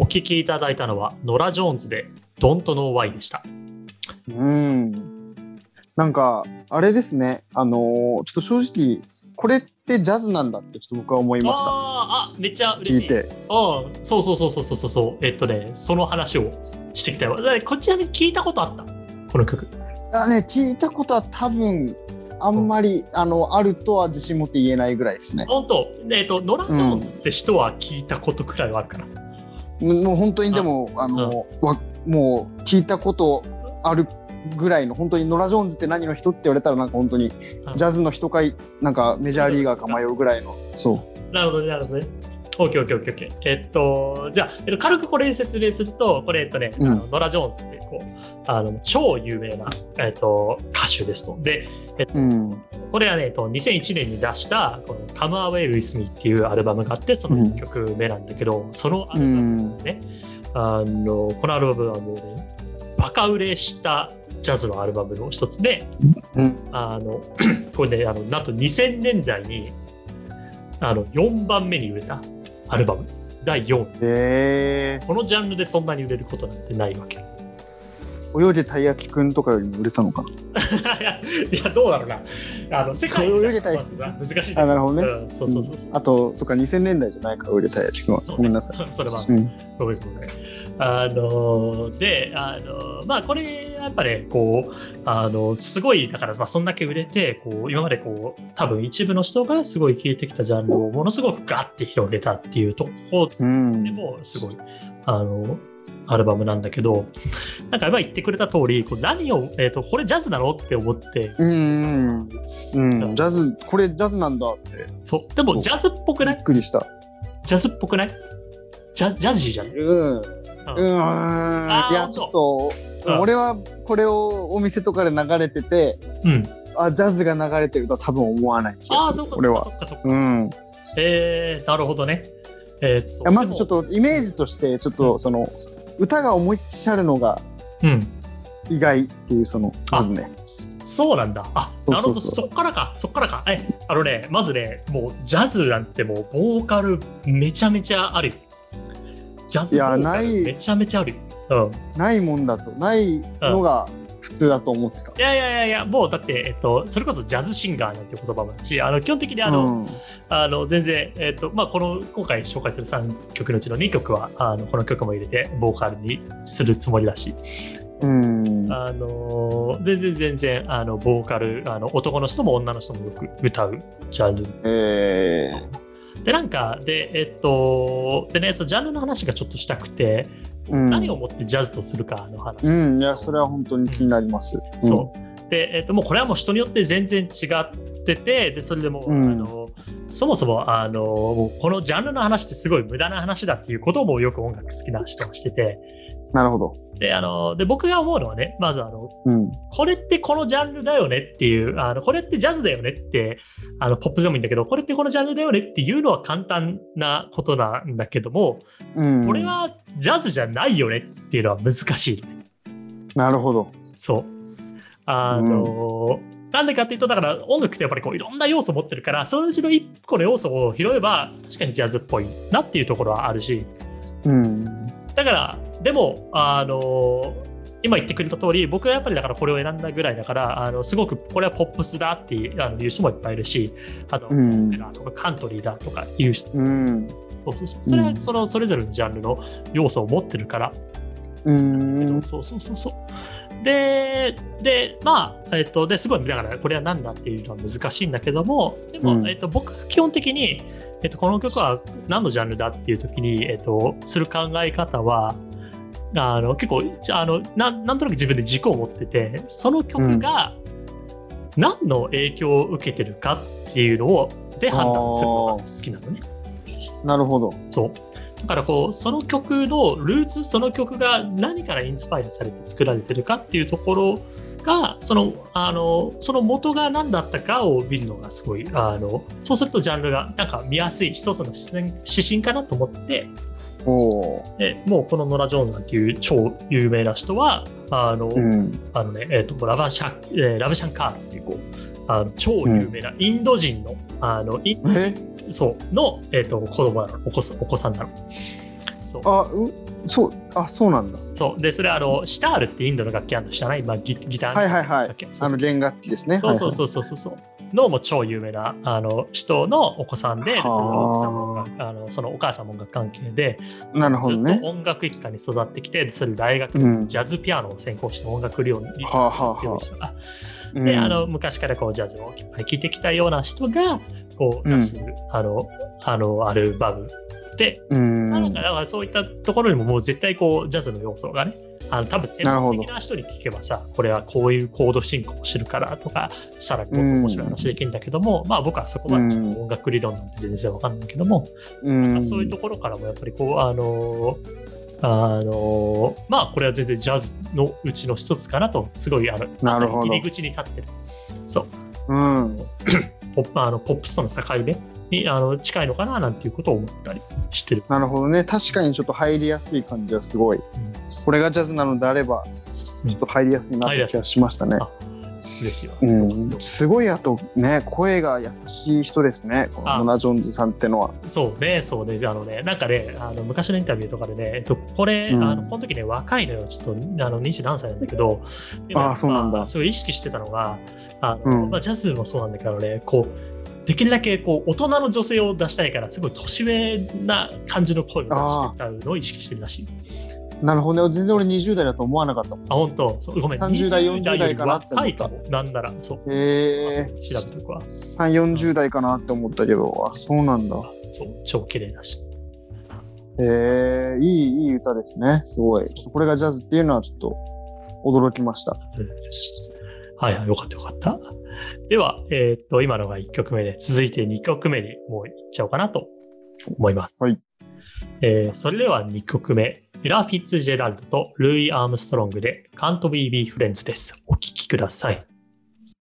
お聴きいただいたのは、ノラ・ジョーンズで Don't Know Why でした。うん。なんか、あれですね。あのーちょっと正直、これってジャズなんだってちょっと僕は思いました。あーあ、めっちゃ嬉しい。聞いて。ああ、そうそうそうそうそうそうそう。えっとね、その話をしてきたよ。こちらに聞いたことあったこの曲。あね、聞いたことは多分、あんまり、あの、あるとは自信持って言えないぐらいですね。本当、えっと、ノラ・ジョーンズって人は聞いたことくらいはあるかな。もう本当にでも、あの、わもう聞いたことあるぐらいの、本当にノラ・ジョーンズって何の人って言われたら、なんか本当に、ジャズの人かい、なんかメジャーリーガーか迷うぐらいの。そう。なるほどね、なるほどね。オッケーオッケーオッケーオッケー。えっと、じゃあ、えっと、軽くこれ説明すると、これ、えっとね、うんあのノラ・ジョーンズってこうあの超有名な、えっと、歌手ですと。で、うん。これはね、えっと、2001年に出した、この Come Away With Me っていうアルバムがあって、その1曲目なんだけど、そのアルうバムん。ね、あの、このアルバムはもうね、バカ売れしたジャズのアルバムの一つで、うん。あの、これね、あの、なんと2000年代に、あの、4番目に売れたアルバム。第4位。えこのジャンルでそんなに売れることなんてないわけ。ー、泳げたい焼きくんとかよりも売れたのかな。いや、どうだろうな。あの、世界泳げたい難しいねあ、なるほどね。うん、そうそうそうそう。あと、そっか、2000年代じゃないから、売れたい焼きくんは。そうごめんなさい。それは、うん。ごめんごめん。あので、あのまあ、これ、やっぱね、こう、あの、すごい、だから、まあ、そんだけ売れて、こう、今までこう、多分一部の人がすごい聴いてきたジャンルをものすごくガッて広げたっていうところうんで。も、すごい、あの、アルバムなんだけど、なんか今言ってくれた通り、こう何を、えっ、と、これジャズなのって思って、うん。うん。ジャズ、これジャズなんだって。そう、でもジャズっぽくびない？っくりした。ジャズっぽくない？ジャジャジーじゃないうん。ううんん。いや、ちょっと、うん俺はこれをお店とかで流れてて、うん。あ、ジャズが流れてるとは多分思わない気ああ、がする。そっかそ。っかそっかそっか。うん。いえー、なるほどね。えーっとやまずちょっとイメージとして、ちょっとその、歌が思いっきりあるのがうん。意外っていう、その、まずね。そうなんだ。あ、なるほど。そっからか。そっからか。え、あのね、まずね、もうジャズなんてもうボーカルめちゃめちゃあるよ。ジャズボーカルいやないめちゃめちゃあるよ。うん。ないもんだと。ないのが普通だと思ってた。いやいやいやいや、もうだって、えっと、それこそジャズシンガーなんて言葉もあるし、あの基本的にあの、うんあの全然、えっとまあ、この今回紹介する3曲のうちの2曲はあのこの曲も入れてボーカルにするつもりだし、うん。あの全然全然あのボーカルあの男の人も女の人もよく歌うジャンルえでなんかでえっとでねそのジャンルの話がちょっとしたくて、何をもってジャズとするかの話、うん、いや、それは本当に気になります。そう。で、えっと、もうこれはもう人によって全然違っててでそれでもう、うん。あのそもそもあのこのジャンルの話ってすごい無駄な話だっていうこともよく音楽好きな人はしててなるほど。であので僕が思うのはねまずあのうん。これってこのジャンルだよねっていう、あのこれってジャズだよねって、あのポップでもいいんだけど、これってこのジャンルだよねっていうのは簡単なことなんだけども、うん。これはジャズじゃないよねっていうのは難しい。なるほど。そう。あの、なんでかっていうと、だから音楽ってやっぱりこういろんな要素を持ってるから、そのうちの一個の要素を拾えば、確かにジャズっぽいなっていうところはあるし、うん。だから、でも、あの今言ってくれた通り、僕はやっぱりだからこれを選んだぐらいだから、あのすごくこれはポップスだっていうあのいう人もいっぱいいるし、あと、うんとかカントリーだとかいう人、うん。そうそうそうそれはそのそれぞれのジャンルの要素を持ってるから、うん。そうそうそうそう。で、で、まあ、えっと、ですごい、だから、これは何だっていうのは難しいんだけども、でも、うんえっと、僕が基本的に、えっと、この曲は何のジャンルだっていう時に、えっと、する考え方は、あの結構あのなん、なんとなく自分で軸を持ってて、その曲が何の影響を受けてるかっていうのを、で判断するのが好きなのね。なるほど。そう。だからこう、その曲のルーツ、その曲が何からインスパイアされて作られてるかっていうところが、その、あの、その元が何だったかを見るのがすごい、あの、そうするとジャンルがなんか見やすい一つの指針かなと思って、もうこのノラ・ジョーンズなんていう超有名な人は、あの、うん。あのね、えっ、と、ラバシャ、えーラブシャンカールっていう、こう、あの超有名なインド人の、あの、インえ？そう、の、えっ、と、子供なの、お子さんお子さんなの。そう。あ、う？そうあそうなんだ。そう。でそれあのシタールってインドの楽器あるの？知らない、まあ、ギギターの。はいはいはい。あの弦楽器ですね。そうそうそうそう。そうそうのも超有名なあの人のお子さんで、はあ。その奥様があのそのお母さんも音楽関係で、はいなるほどね。ずっと音楽一家に育ってきて、それ大学うん。でジャズピアノを専攻して音楽理論に強い人が、うん。で、あの昔からこうジャズをいっぱい聴いてきたような人が、こう出してる、あのあのアルバムなん。かだからそういったところにももう絶対こうジャズの要素がね、あの多分専門的な人に聞けばさ、これはこういうコード進行をしてるからとか、さらにもっと面白い話できるんだけども、まあ僕はそこまでうん音楽理論なんて全然わかんないけども、うん。そういうところからもやっぱりこう、あのあのまあこれは全然ジャズのうちの一つかなと、すごいあのなるほど。入り口に立ってる。そう。うん。ポップあのポップスとの境目にあの近いのかななんていうことを思ったりしてる。なるほどね。確かにちょっと入りやすい感じはすごい。これがジャズなのであればちょっと入りやすいなって気がしましたね。あですよ。うん、すごいあとね声が優しい人ですね。こあ。のノラ・ジョーンズさんってのは。そうね、そうね、あのね、なんかね、あの昔のインタビューとかでね、えっと、これ、うん。あのこの時ね、若いのよ、ちょっとあの二十何歳なんだけど、あそうなんだ。まあすごい意識してたのが、あのうん。まあ、ジャズもそうなんだけどね、こう、できるだけこう大人の女性を出したいから、すごい年上な感じの声を出して歌うのを意識してるらしい。なるほどね。全然俺20代だと思わなかったあ、本当？そうごめん、30代20 40代かなって思った。なんなら、そう。へえ調べとくわ。3 4 0代かなって思ったけど。あそうなんだ。そう、超綺麗だし。へえいいいい歌ですね。すごい。ちょっとこれがジャズっていうのはちょっと驚きました。うん。はいはい、よかったよかった。では、えーっと、今のが1曲目で、続いて2曲目にもういっちゃおうかなと思います。はい。えーそれでは2曲目、ミラ・フィッツジェラルドとルイ・アームストロングで Can't We Be Friends です。お聴きください。